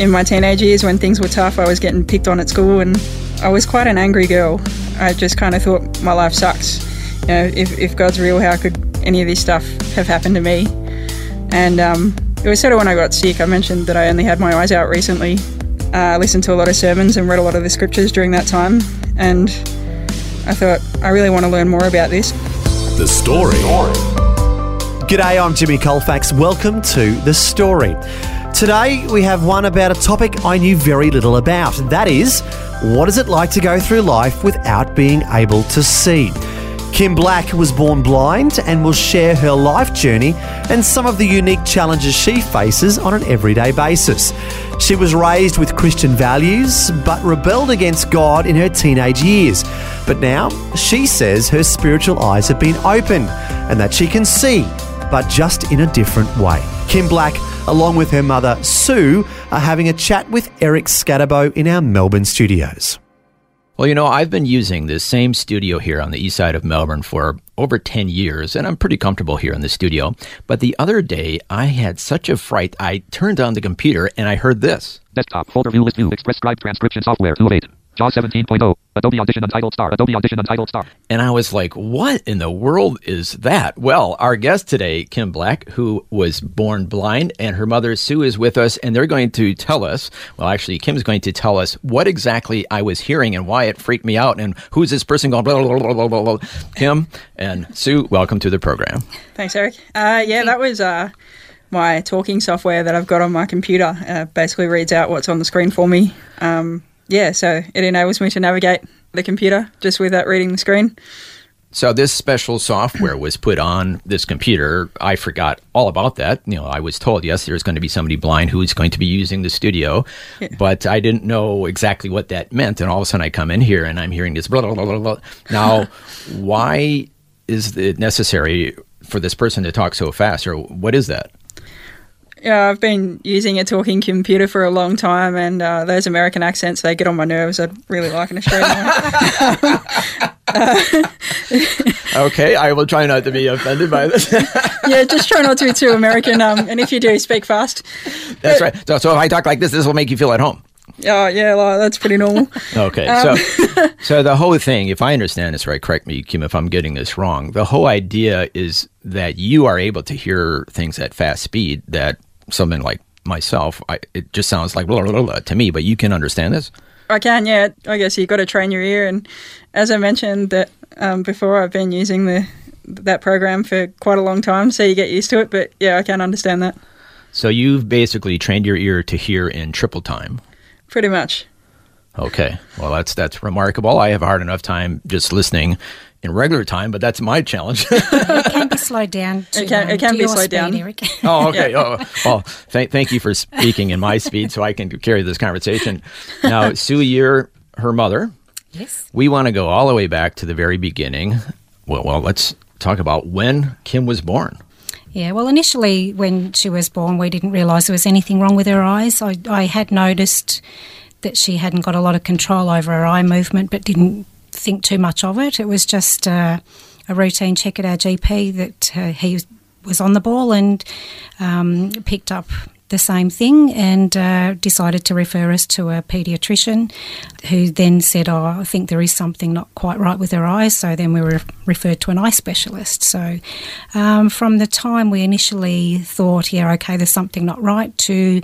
In my teenage years, when things were tough, I was getting picked on at school, and I was quite an angry girl. I just kind of thought my life sucks. You know, if, if God's real, how could any of this stuff have happened to me? And um, it was sort of when I got sick. I mentioned that I only had my eyes out recently. Uh, I listened to a lot of sermons and read a lot of the scriptures during that time, and I thought I really want to learn more about this. The Story. G'day, I'm Jimmy Colfax. Welcome to The Story. Today we have one about a topic I knew very little about. That is, what is it like to go through life without being able to see? Kim Black was born blind and will share her life journey and some of the unique challenges she faces on an everyday basis. She was raised with Christian values but rebelled against God in her teenage years. But now she says her spiritual eyes have been opened and that she can see, but just in a different way. Kim Black, along with her mother Sue, are having a chat with Eric Scatterbo in our Melbourne studios. Well, you know, I've been using this same studio here on the east side of Melbourne for over 10 years, and I'm pretty comfortable here in the studio. But the other day, I had such a fright, I turned on the computer and I heard this. Desktop, folder view, list view, Express Scribe transcription software, 2 of 8. JAWS 17.0, Adobe Audition Untitled Star, Adobe Audition Untitled Star. And I was like, what in the world is that? Well, our guest today, Kim Black, who was born blind, and her mother, Sue, is with us, and they're going to tell us, well, actually, Kim's going to tell us what exactly I was hearing and why it freaked me out, and who's this person going, blah, blah, blah, blah, blah, blah. Kim and Sue, welcome to the program. Thanks, Eric. Uh, yeah, that was uh, my talking software that I've got on my computer. Uh, basically reads out what's on the screen for me. Um, yeah, so it enables me to navigate the computer just without reading the screen. So this special software was put on this computer. I forgot all about that. You know, I was told yes, there's going to be somebody blind who's going to be using the studio, Yeah. but I didn't know exactly what that meant. And all of a sudden, I come in here and I'm hearing this blah blah blah blah. blah. Now, why is it necessary for this person to talk so fast, or what is that? Yeah, I've been using a talking computer for a long time, and uh, those American accents, they get on my nerves. I'd really like an Australian one. Okay, I will try not to be offended by this. yeah, just try not to be too American. Um, and if you do, speak fast. That's right. So, so if I talk like this, this will make you feel at home. Oh, yeah, like, that's pretty normal. Okay, Um, so so the whole thing, if I understand this right, correct me, Kim, if I'm getting this wrong. The whole idea is that you are able to hear things at fast speed that someone like myself, I, it just sounds like blah, blah, blah, blah to me, but you can understand this. I can, yeah. I guess you've got to train your ear. And as I mentioned that um, before, I've been using the that program for quite a long time, so you get used to it. But yeah, I can understand that So you've basically trained your ear to hear in triple time. pretty much. Okay, well that's that's remarkable. I have a hard enough time just listening in regular time, but that's my challenge. It can be slowed down. To, It can- um, it can to be your slowed speed, down. Eric. Oh, okay. Oh, well, thank, thank you for speaking in my speed so I can carry this conversation. Now, Sue, you're her mother. yes. We want to go all the way back to the very beginning. Well, well, let's talk about when Kim was born. Yeah. Well, initially, when she was born, we didn't realise there was anything wrong with her eyes. I, I had noticed that she hadn't got a lot of control over her eye movement, but didn't think too much of it. It was just uh, a routine check at our GP that uh, he was on the ball and um, picked up the same thing and uh, decided to refer us to a paediatrician who then said, Oh, I think there is something not quite right with her eyes. So then we were referred to an eye specialist. So um, from the time we initially thought, Yeah, okay, there's something not right, to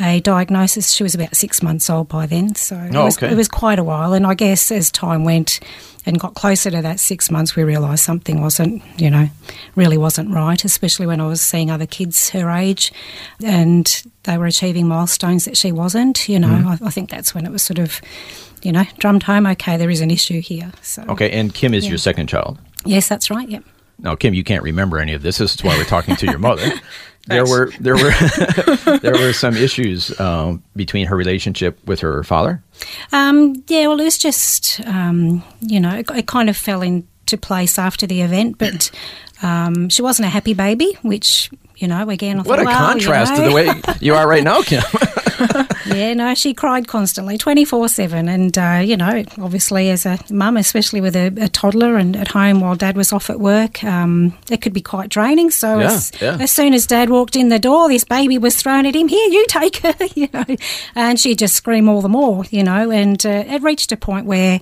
a diagnosis, she was about six months old by then. So it, Oh, was, okay. it was quite a while. And I guess as time went, and got closer to that six months, we realised something wasn't, you know, really wasn't right, especially when I was seeing other kids her age and they were achieving milestones that she wasn't. You know, Mm-hmm. I, I think that's when it was sort of, you know, drummed home, okay, there is an issue here. So, Okay, and Kim is Yeah. your second child. yes, that's right, yep. Now, Kim, you can't remember any of this. This is why we're talking to your mother. there were there were there were some issues um, between her relationship with her father. Um, yeah, well, it was just, um, you know, it, it kind of fell into place after the event, but um, she wasn't a happy baby, which, you know, again, I What thought, a well, contrast you to the way you are right now, Kim. Yeah, no, she cried constantly, 24 7. And, uh, you know, obviously as a mum, especially with a, a toddler and at home while dad was off at work, um, it could be quite draining. So Yeah, as, yeah. as soon as dad walked in the door, this baby was thrown at him, here, you take her, you know. And she'd just scream all the more, you know. And uh, it reached a point where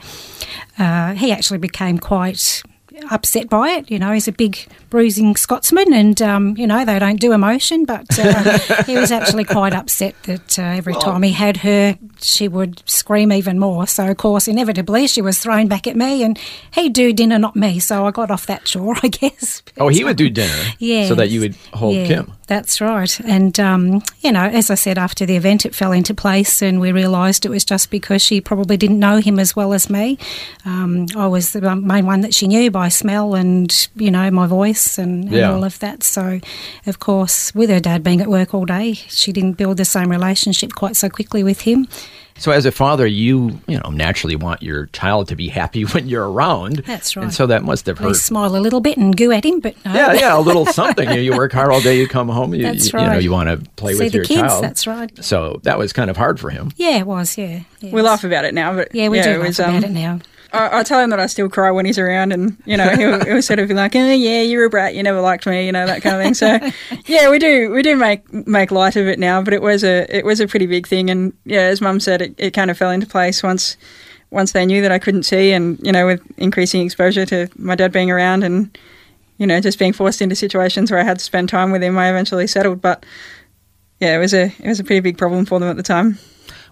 uh, he actually became quite upset by it. You know, he's a big bruising Scotsman, and um, you know they don't do emotion, but uh, he was actually quite upset that uh, every time he had her, she would scream even more. So of course, inevitably, she was thrown back at me, and he'd do dinner, not me. So I got off that chore, I guess. Oh, he would do dinner, Yeah. so that you would hold yeah, Kim. That's right. And, um, you know, as I said, after the event, it fell into place, and we realised it was just because she probably didn't know him as well as me. Um, I was the main one that she knew by smell and, you know, my voice and, and Yeah. all of that. So, of course, with her dad being at work all day, she didn't build the same relationship quite so quickly with him. So as a father, you you know naturally want your child to be happy when you're around. That's right. And so that must have At hurt. least smile a little bit and goo at him, but no. Yeah, yeah, a little something. You, you work hard all day, you come home, you, That's you, you know, you want to play See with the your kids, child. that's right. So that was kind of hard for him. Yeah, it was, yeah. yeah We laugh about it now, but Yeah, we yeah, do it laugh was, about um, it now. I, I tell him that I still cry when he's around, and you know he'll, he'll sort of be like, "Oh yeah, you're a brat. You never liked me," you know that kind of thing. So yeah, we do we do make make light of it now, but it was a it was a pretty big thing, and yeah, as Mum said, it, it kind of fell into place once once they knew that I couldn't see, and you know with increasing exposure to my dad being around, and you know just being forced into situations where I had to spend time with him, I eventually settled. But yeah, it was a it was a pretty big problem for them at the time.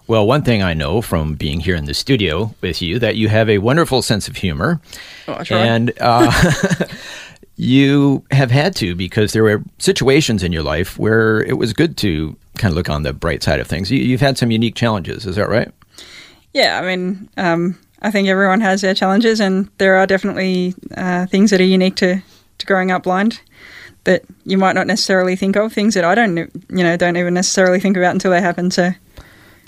Well, one thing I know from being here in the studio with you that you have a wonderful sense of humor, Oh, and uh, you have had to because there were situations in your life where it was good to kind of look on the bright side of things. You, you've had some unique challenges, is that right? Yeah, I mean, um, I think everyone has their challenges, and there are definitely uh, things that are unique to, to growing up blind that you might not necessarily think of. Things that I don't, you know, don't even necessarily think about until they happen. So,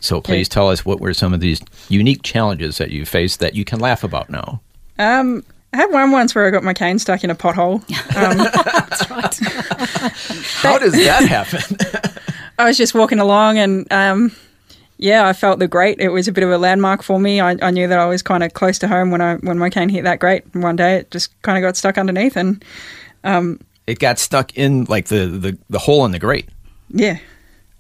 So please tell us what were some of these unique challenges that you faced that you can laugh about now. um, I had one once where I got my cane stuck in a pothole. Um, That's right. How does that happen? I was just walking along, and um, yeah, I felt the grate. It was a bit of a landmark for me. I, I knew that I was kind of close to home when I when my cane hit that grate. And one day, it just kind of got stuck underneath, and it got stuck in like the, the, the hole in the grate. yeah,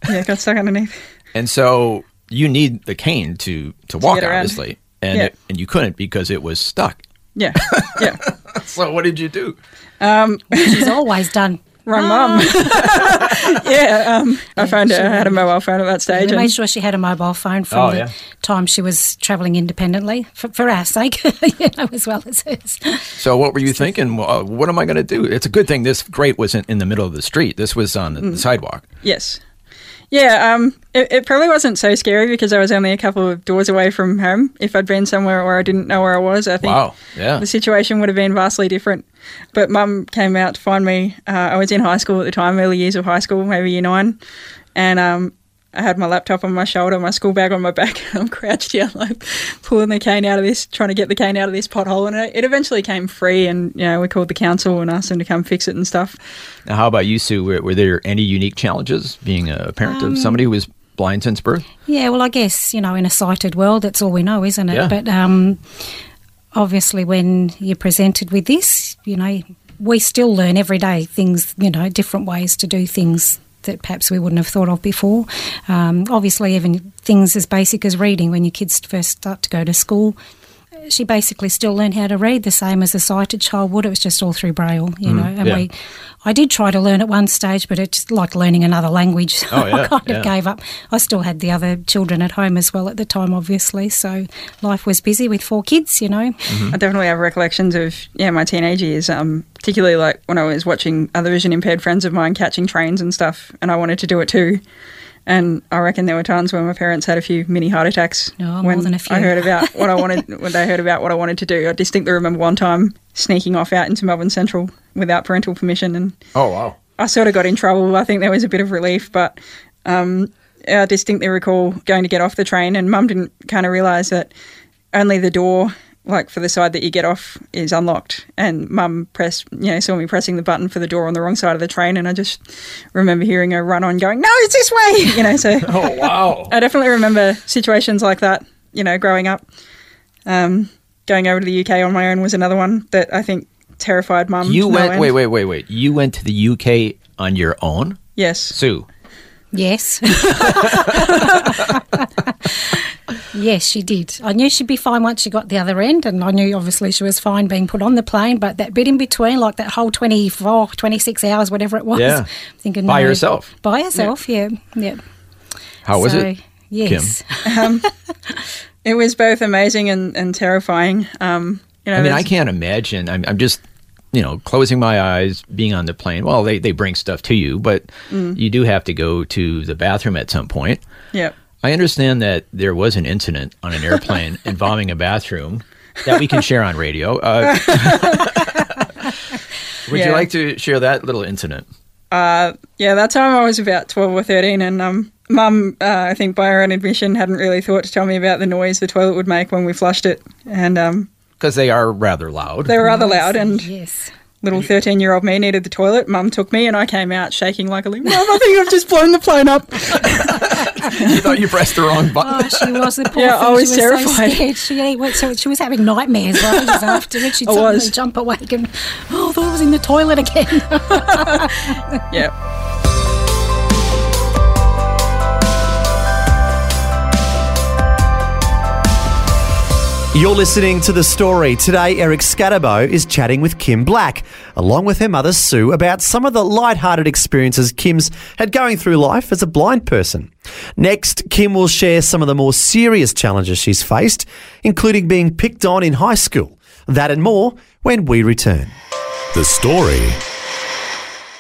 yeah, it got stuck underneath. And so you need the cane to, to walk, get obviously. And, Yeah. it, and you couldn't because it was stuck. Yeah, yeah. So what did you do? She's always done. Wrong mum. yeah, um, I found her. I had a mobile phone at that stage. We made sure she had a mobile phone from Oh, the yeah. time she was travelling independently for, for our sake, you know, as well as hers. So what were you thinking? Well, uh, what am I going to do? It's a good thing this grate wasn't in the middle of the street. This was on the, Mm. the sidewalk. yes. Yeah, um, it, it probably wasn't so scary because I was only a couple of doors away from home. If I'd been somewhere where I didn't know where I was, I think Wow. Yeah. the situation would have been vastly different. But mum came out to find me. Uh, I was in high school at the time, early years of high school, maybe year nine. And um, I had my laptop on my shoulder, my school bag on my back. I'm crouched here, like pulling the cane out of this, trying to get the cane out of this pothole. And it, it eventually came free. And, you know, we called the council and asked them to come fix it and stuff. Now, how about you, Sue? Were, were there any unique challenges being a parent Um, of somebody who was blind since birth? Yeah, well, I guess, you know, in a sighted world, that's all we know, isn't it? Yeah. But um, obviously, when you're presented with this, you know, we still learn every day things, you know, different ways to do things that perhaps we wouldn't have thought of before. Um, obviously, even things as basic as reading when your kids first start to go to school. She basically still learned how to read the same as a sighted child would. It was just all through braille, you know. And yeah. we, I did try to learn at one stage, but it's like learning another language. Oh, yeah, I kind yeah. of gave up. I still had the other children at home as well at the time, obviously. So life was busy with four kids, you know. I definitely have recollections of yeah my teenage years, um, particularly like when I was watching other vision impaired friends of mine catching trains and stuff, and I wanted to do it too. And I reckon there were times when my parents had a few mini heart attacks No, more when than a few. I heard about what I wanted when they heard about what I wanted to do. I distinctly remember one time sneaking off out into Melbourne Central without parental permission, and Oh, wow. I sort of got in trouble. I think there was a bit of relief, but um, I distinctly recall going to get off the train, and Mum didn't kind of realise that only the door, like for the side that you get off, is unlocked. And Mum press you know, saw me pressing the button for the door on the wrong side of the train, and I just remember hearing her run on, going, "No, it's this way," you know. So Oh wow! I definitely remember situations like that, you know, growing up. Um, going over to the UK on my own was another one that I think terrified mum. you no went. end. Wait, wait, wait, wait. You went to the UK on your own, Yes. Sue. Yes. yes, she did. I knew she'd be fine once she got the other end, and I knew obviously she was fine being put on the plane, but that bit in between, like that whole 24, 26 hours, whatever it was, Yeah. thinking By no, yourself? By herself, yeah. Yeah. How was it? Yes. It was both amazing and, and terrifying. Um, you know, I mean, I can't imagine. I'm, I'm just, you know, closing my eyes, being on the plane. Well, they, they bring stuff to you, but Mm. you do have to go to the bathroom at some point. Yeah. I understand that there was an incident on an airplane involving a bathroom that we can share on radio. Uh, would you like to share that little incident? Yeah, that time I was about 12 or 13, and um, mum, uh, I think by her own admission, hadn't really thought to tell me about the noise the toilet would make when we flushed it. And um, Because they are rather loud. they were rather loud, and Yes. little 13 year old me needed the toilet. Mum took me, and I came out shaking like a leaf. Mum, I think I've just blown the plane up. you thought you pressed the wrong button. Oh, she was the poor Yeah, thing. I was she was terrified. So scared. She, went, so she was having nightmares right afterwards. She'd I suddenly was. jump awake and, oh, I thought I was in the toilet again. Yeah. You're listening to The Story. Today, Eric Scatterbo is chatting with Kim Black, along with her mother Sue, about some of the light-hearted experiences Kim's had going through life as a blind person. Next, Kim will share some of the more serious challenges she's faced, including being picked on in high school. That and more when we return. The Story.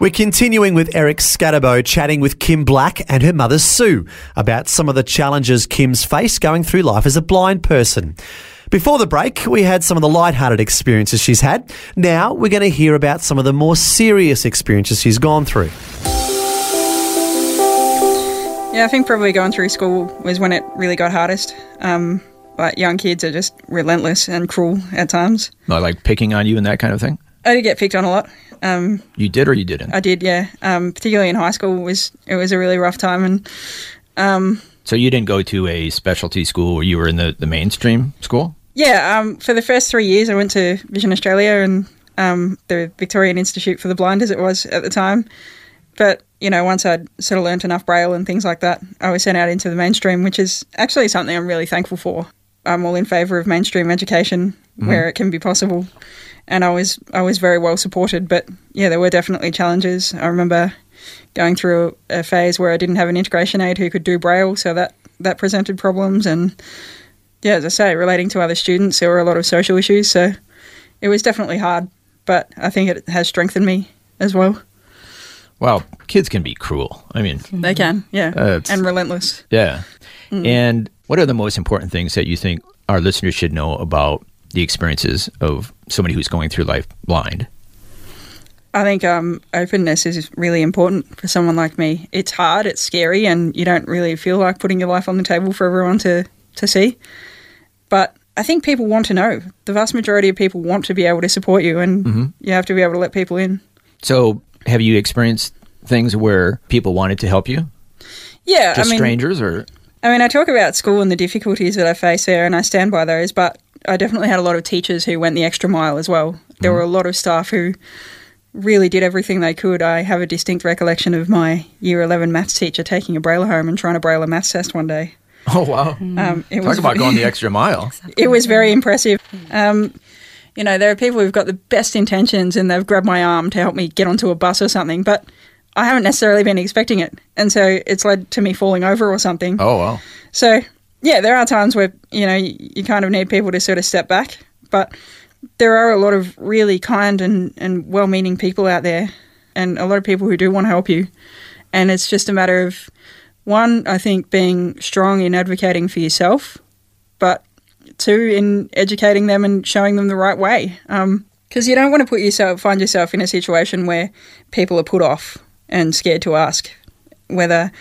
We're continuing with Eric Scatterbo chatting with Kim Black and her mother Sue about some of the challenges Kim's faced going through life as a blind person. Before the break, we had some of the light-hearted experiences she's had. Now we're going to hear about some of the more serious experiences she's gone through. Yeah, I think probably going through school was when it really got hardest. Um, like young kids are just relentless and cruel at times. Not like picking on you and that kind of thing? I did get picked on a lot. Um, You did or you didn't? I did, yeah. Um, particularly in high school, it was it was a really rough time, and so you didn't go to a specialty school where you were in the, the mainstream school? yeah. Um, for the first three years, I went to Vision Australia and um, the Victorian Institute for the Blind, as it was at the time. But you know, once I'd sort of learnt enough braille and things like that, I was sent out into the mainstream, which is actually something I'm really thankful for. I'm all in favour of mainstream education where it can be possible, and I was I was very well supported. But yeah, there were definitely challenges. I remember going through a phase where I didn't have an integration aide who could do braille, so that that presented problems. And yeah, as I say, relating to other students, there were a lot of social issues. So it was definitely hard, but I think it has strengthened me as well. Well, kids can be cruel. I mean, They can, yeah, Uh, and relentless. yeah. Mm. And what are the most important things that you think our listeners should know about the experiences of somebody who's going through life blind? I think um, openness is really important for someone like me. It's hard, it's scary, and you don't really feel like putting your life on the table for everyone to, to see. But I think people want to know. The vast majority of people want to be able to support you, and you have to be able to let people in. So, have you experienced things where people wanted to help you? Yeah, Just I mean, strangers or I mean, I talk about school and the difficulties that I face there, and I stand by those. But I definitely had a lot of teachers who went the extra mile as well. There were a lot of staff who really did everything they could. I have a distinct recollection of my year 11 maths teacher taking a braille home and trying to braille a maths test one day. Oh wow. Um, it Talk was about going the extra mile. it was very impressive. Um, you know, there are people who've got the best intentions and they've grabbed my arm to help me get onto a bus or something, but I haven't necessarily been expecting it. And so it's led to me falling over or something. Oh, well. So, yeah, there are times where, you know, you, you kind of need people to sort of step back. But there are a lot of really kind and, and well meaning people out there and a lot of people who do want to help you. And it's just a matter of, one, I think being strong in advocating for yourself, but two, in educating them and showing them the right way. Um, because you don't want to put yourself, find yourself in a situation where people are put off and scared to ask whether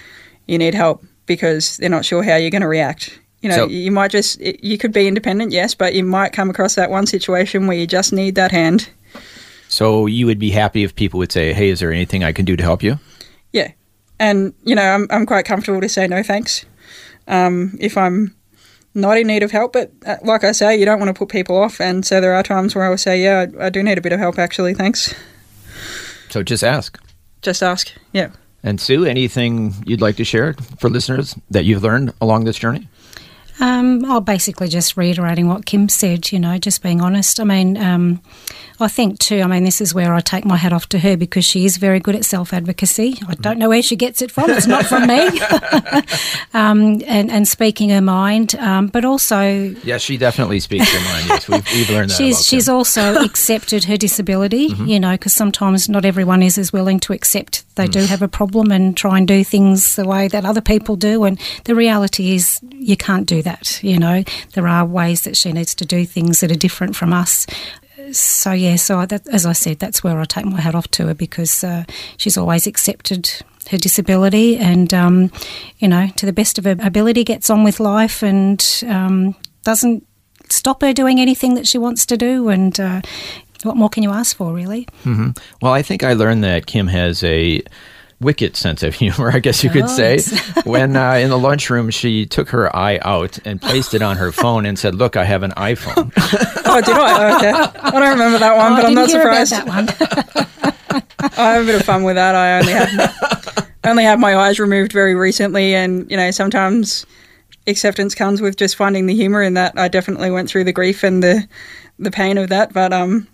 you need help because they're not sure how you're going to react. You know, So- you might just, you could be independent, yes, but you might come across that one situation where you just need that hand. So you would be happy if people would say, hey, is there anything I can do to help you? Yeah. And, you know, I'm, I'm quite comfortable to say no thanks um, if I'm not in need of help. But uh, like I say, you don't want to put people off. And so there are times where I will say, yeah, I, I do need a bit of help, actually. Thanks. So just ask. Just ask. Yeah. And Sue, anything you'd like to share for listeners that you've learned along this journey? Um, I'll basically just reiterating what Kim said, you know, just being honest. I mean, um, I think too, I mean, this is where I take my hat off to her because she is very good at self advocacy. I don't know where she gets it from, it's not from me. um, and, and speaking her mind, um, but also Yes, she definitely speaks her mind. Yes, we've, we've learned that. she's she's also accepted her disability, you know, because sometimes not everyone is as willing to accept they do have a problem and try and do things the way that other people do. And the reality is, you can't do that. You know, there are ways that she needs to do things that are different from us. So yeah, so that, as I said, that's where I take my hat off to her because uh, she's always accepted her disability and um, you know to the best of her ability gets on with life and um, doesn't stop her doing anything that she wants to do. And uh, what more can you ask for, really? Well, I think I learned that Kim has a wicked sense of humor, I guess you could say. when uh, in the lunchroom, she took her eye out and placed it on her phone and said, Look, I have an iPhone. Oh, did I? Okay. I don't remember that one, Oh, but I I'm not didn't hear about surprised. that one. I have a bit of fun with that. I only had only had my eyes removed very recently, and you know sometimes acceptance comes with just finding the humour in that. I definitely went through the grief and the the pain of that, but um,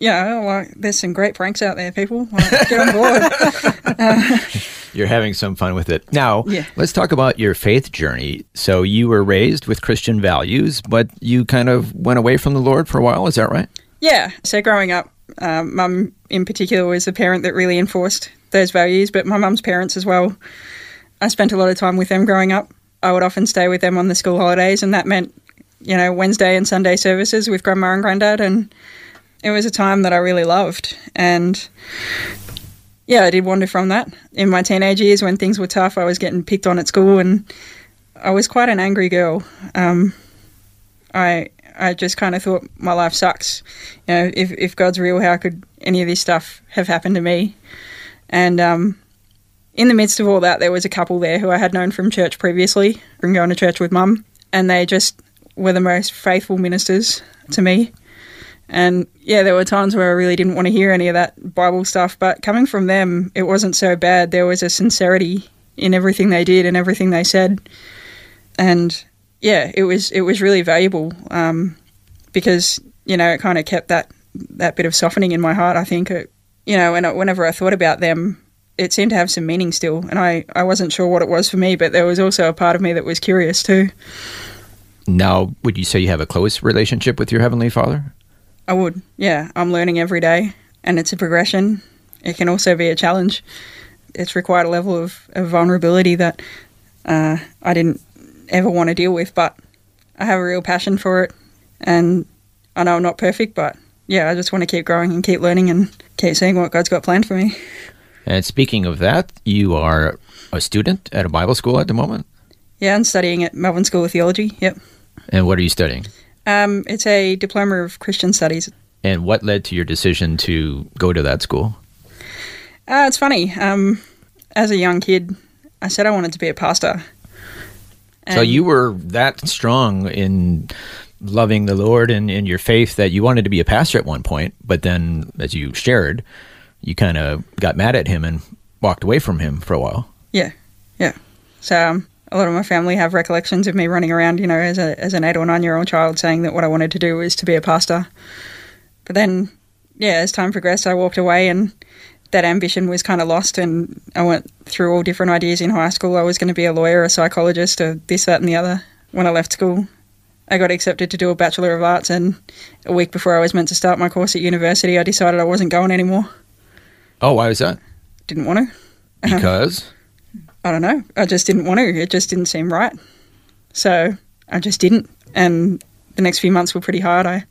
you know, like there's some great pranks out there, people. Like, get on board. You're having some fun with it. Now, Yeah. let's talk about your faith journey. So, you were raised with Christian values, but you kind of went away from the Lord for a while. Is that right? Yeah. So growing up, um, mum in particular was the parent that really enforced those values, but my mum's parents as well. I spent a lot of time with them growing up. I would often stay with them on the school holidays, and that meant, you know, Wednesday and Sunday services with grandma and granddad. And it was a time that I really loved. And yeah, I did wander from that. In my teenage years, when things were tough, I was getting picked on at school, and I was quite an angry girl. Um, I I just kind of thought my life sucks. You know, if if God's real, how could any of this stuff have happened to me? And um, in the midst of all that, there was a couple there who I had known from church previously, from going to church with mum, and they just were the most faithful ministers to me. And yeah, there were times where I really didn't want to hear any of that Bible stuff, but coming from them, it wasn't so bad. There was a sincerity in everything they did and everything they said, and yeah, it was it was really valuable um, because you know it kind of kept that that bit of softening in my heart. I think it, you know, I, whenever I thought about them, it seemed to have some meaning still, and I I wasn't sure what it was for me, but there was also a part of me that was curious too. Now, would you say you have a close relationship with your Heavenly Father? I would, yeah. I'm learning every day, and it's a progression. It can also be a challenge. It's required a level of, of vulnerability that uh, I didn't ever want to deal with, but I have a real passion for it. And I know I'm not perfect, but yeah, I just want to keep growing and keep learning and keep seeing what God's got planned for me. And speaking of that, you are a student at a Bible school at the moment. Yeah, I'm studying at Melbourne School of Theology. Yep. And what are you studying? Um, it's a diploma of Christian studies. And what led to your decision to go to that school? Uh, it's funny. Um, as a young kid, I said I wanted to be a pastor. so you were that strong in loving the Lord and in your faith that you wanted to be a pastor at one point, but then as you shared, you kind of got mad at him and walked away from him for a while. Yeah, yeah. So um, a lot of my family have recollections of me running around, you know, as a as an eight or nine year old child, saying that what I wanted to do was to be a pastor. But then, yeah, as time progressed, I walked away, and that ambition was kind of lost, and I went through all different ideas in high school. I was going to be a lawyer, a psychologist, or this, that, and the other. When I left school, I got accepted to do a Bachelor of Arts, and a week before I was meant to start my course at university, I decided I wasn't going anymore. Oh, why was that? Didn't want to. Because I don't know. I just didn't want to. It just didn't seem right. So I just didn't. And the next few months were pretty hard. I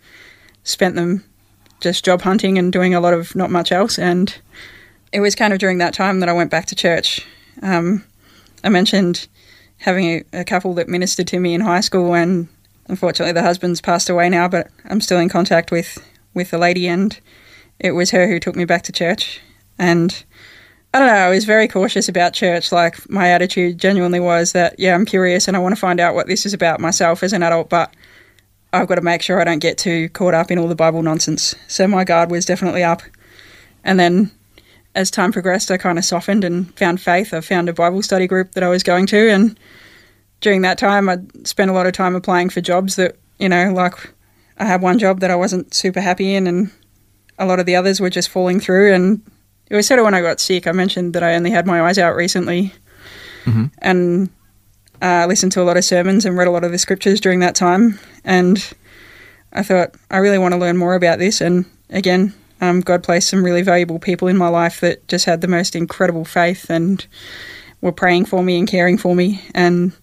spent them just job hunting and doing a lot of not much else. And it was kind of during that time that I went back to church. Um, I mentioned having a, a couple that ministered to me in high school, and unfortunately, the husband's passed away now, but I'm still in contact with, with the lady, and it was her who took me back to church. And I don't know, I was very cautious about church. Like, my attitude genuinely was that, yeah, I'm curious and I want to find out what this is about myself as an adult, but I've got to make sure I don't get too caught up in all the Bible nonsense. So my guard was definitely up. And then as time progressed, I kind of softened and found faith. I found a Bible study group that I was going to. And during that time, I spent a lot of time applying for jobs that, you know, like I had one job that I wasn't super happy in, and a lot of the others were just falling through. And it was sort of when I got sick. I mentioned that I only had my eyes out recently. And uh, listened to a lot of sermons and read a lot of the scriptures during that time. And I thought, I really want to learn more about this. And again, um, God placed some really valuable people in my life that just had the most incredible faith and were praying for me and caring for me. And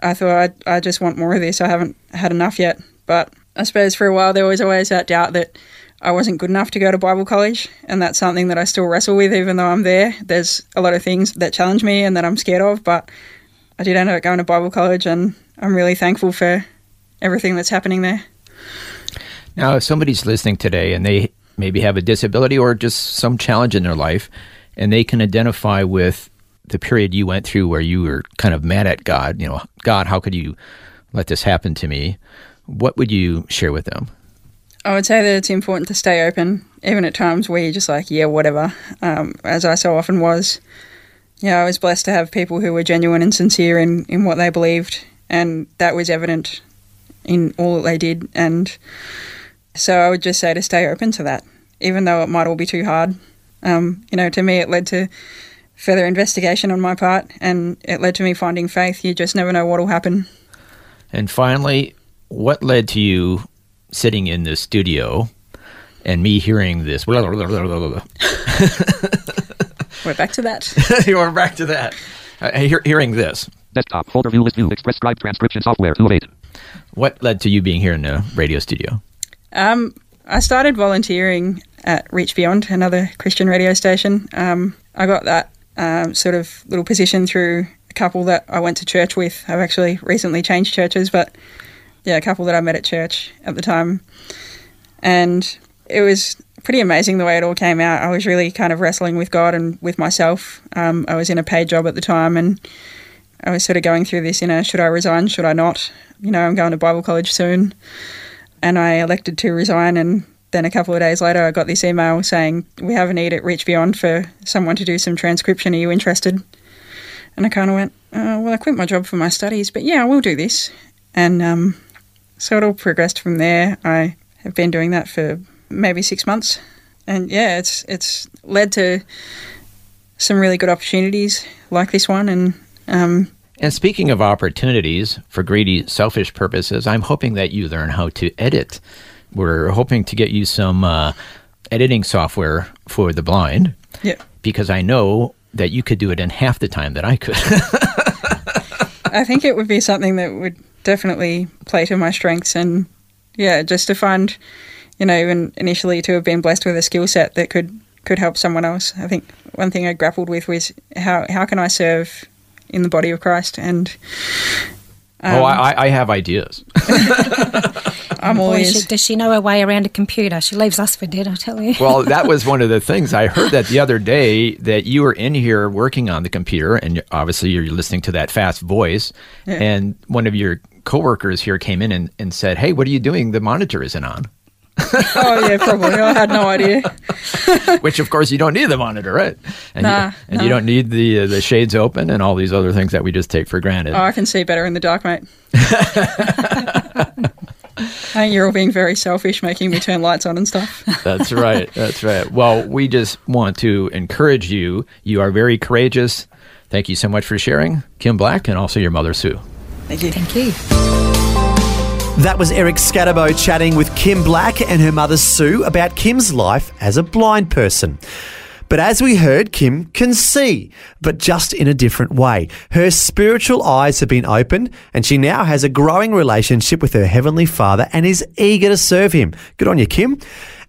I thought, I, I just want more of this. I haven't had enough yet. But I suppose for a while, there was always that doubt that I wasn't good enough to go to Bible college. And that's something that I still wrestle with, even though I'm there. There's a lot of things that challenge me and that I'm scared of. But I did end up going to Bible college, and I'm really thankful for everything that's happening there. Now, if somebody's listening today and they maybe have a disability or just some challenge in their life, and they can identify with the period you went through where you were kind of mad at God, you know, God, how could you let this happen to me? What would you share with them? I would say that it's important to stay open, even at times where you're just like, yeah, whatever, um, as I so often was. Yeah, I was blessed to have people who were genuine and sincere in, in what they believed, and that was evident in all that they did. And so I would just say to stay open to that, even though it might all be too hard. Um, you know, to me, it led to further investigation on my part, and it led to me finding faith. You just never know what will happen. And finally, what led to you sitting in the studio and me hearing this? We're back to that. you are back to that. Uh, hear, hearing this. Desktop. Folder view list view. Express scribe transcription software. 2 of 8. What led to you being here in the radio studio? Um, I started volunteering at Reach Beyond, another Christian radio station. Um, I got that um, sort of little position through a couple that I went to church with. I've actually recently changed churches, but yeah, a couple that I met at church at the time. And it was pretty amazing the way it all came out. I was really kind of wrestling with God and with myself. Um, I was in a paid job at the time and I was sort of going through this, know, should I resign? Should I not? You know, I'm going to Bible college soon. And I elected to resign. And then a couple of days later, I got this email saying, We have a need at Reach Beyond for someone to do some transcription. Are you interested? And I kind of went, uh, Well, I quit my job for my studies, but yeah, I will do this. And um, so it all progressed from there. I have been doing that for maybe six months. And yeah, it's it's led to some really good opportunities like this one. And um, And speaking of opportunities for greedy, selfish purposes, I'm hoping that you learn how to edit. We're hoping to get you some uh, editing software for the blind yeah, because I know that you could do it in half the time that I could. I think it would be something that would definitely play to my strengths. And yeah, just to find, you know, even initially to have been blessed with a skill set that could could help someone else. I think one thing I grappled with was how how can I serve in the body of Christ and. oh, I, um, I have ideas. I'm Boy, always she, does she know her way around a computer? She leaves us for dead, I tell you. well, that was one of the things I heard that the other day that you were in here working on the computer, and obviously you're listening to that fast voice, and one of your coworkers here came in and, and said, "Hey, what are you doing? The monitor isn't on." oh yeah, probably. I had no idea. Which, of course, you don't need the monitor, right? And, Nah, you, and no. you don't need the uh, the shades open and all these other things that we just take for granted. Oh, I can see better in the dark, mate. I think you're all being very selfish, making me turn lights on and stuff. That's right. That's right. Well, we just want to encourage you. You are very courageous. Thank you so much for sharing, Kim Black, and also your mother, Sue. Thank you. Thank you. That was Eric Scatterbo chatting with Kim Black and her mother Sue about Kim's life as a blind person. But as we heard, Kim can see, but just in a different way. Her spiritual eyes have been opened, and she now has a growing relationship with her Heavenly Father and is eager to serve Him. Good on you, Kim.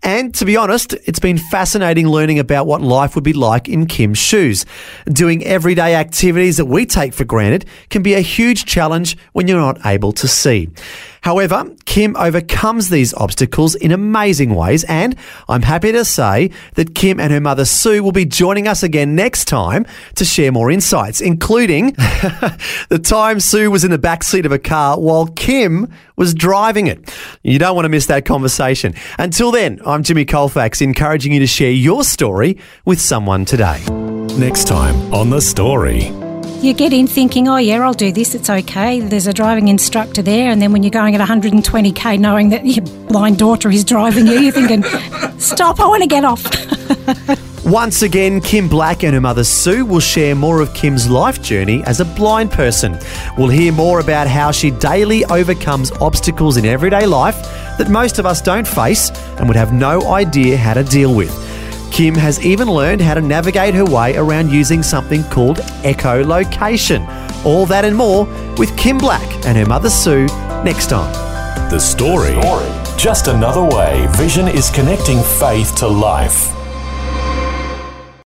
And to be honest, it's been fascinating learning about what life would be like in Kim's shoes. Doing everyday activities that we take for granted can be a huge challenge when you're not able to see. However, Kim overcomes these obstacles in amazing ways, and I'm happy to say that Kim and her mother Sue will be joining us again next time to share more insights, including the time Sue was in the back seat of a car while Kim was driving it. You don't want to miss that conversation. Until then, I'm Jimmy Colfax, encouraging you to share your story with someone today. Next time on The Story. You get in thinking, oh, yeah, I'll do this, it's okay. There's a driving instructor there. And then when you're going at 120k, knowing that your blind daughter is driving you, you're thinking, stop, I want to get off. Once again, Kim Black and her mother Sue will share more of Kim's life journey as a blind person. We'll hear more about how she daily overcomes obstacles in everyday life that most of us don't face and would have no idea how to deal with. Kim has even learned how to navigate her way around using something called echolocation. All that and more with Kim Black and her mother Sue next time. The Story. Just another way Vision is connecting faith to life.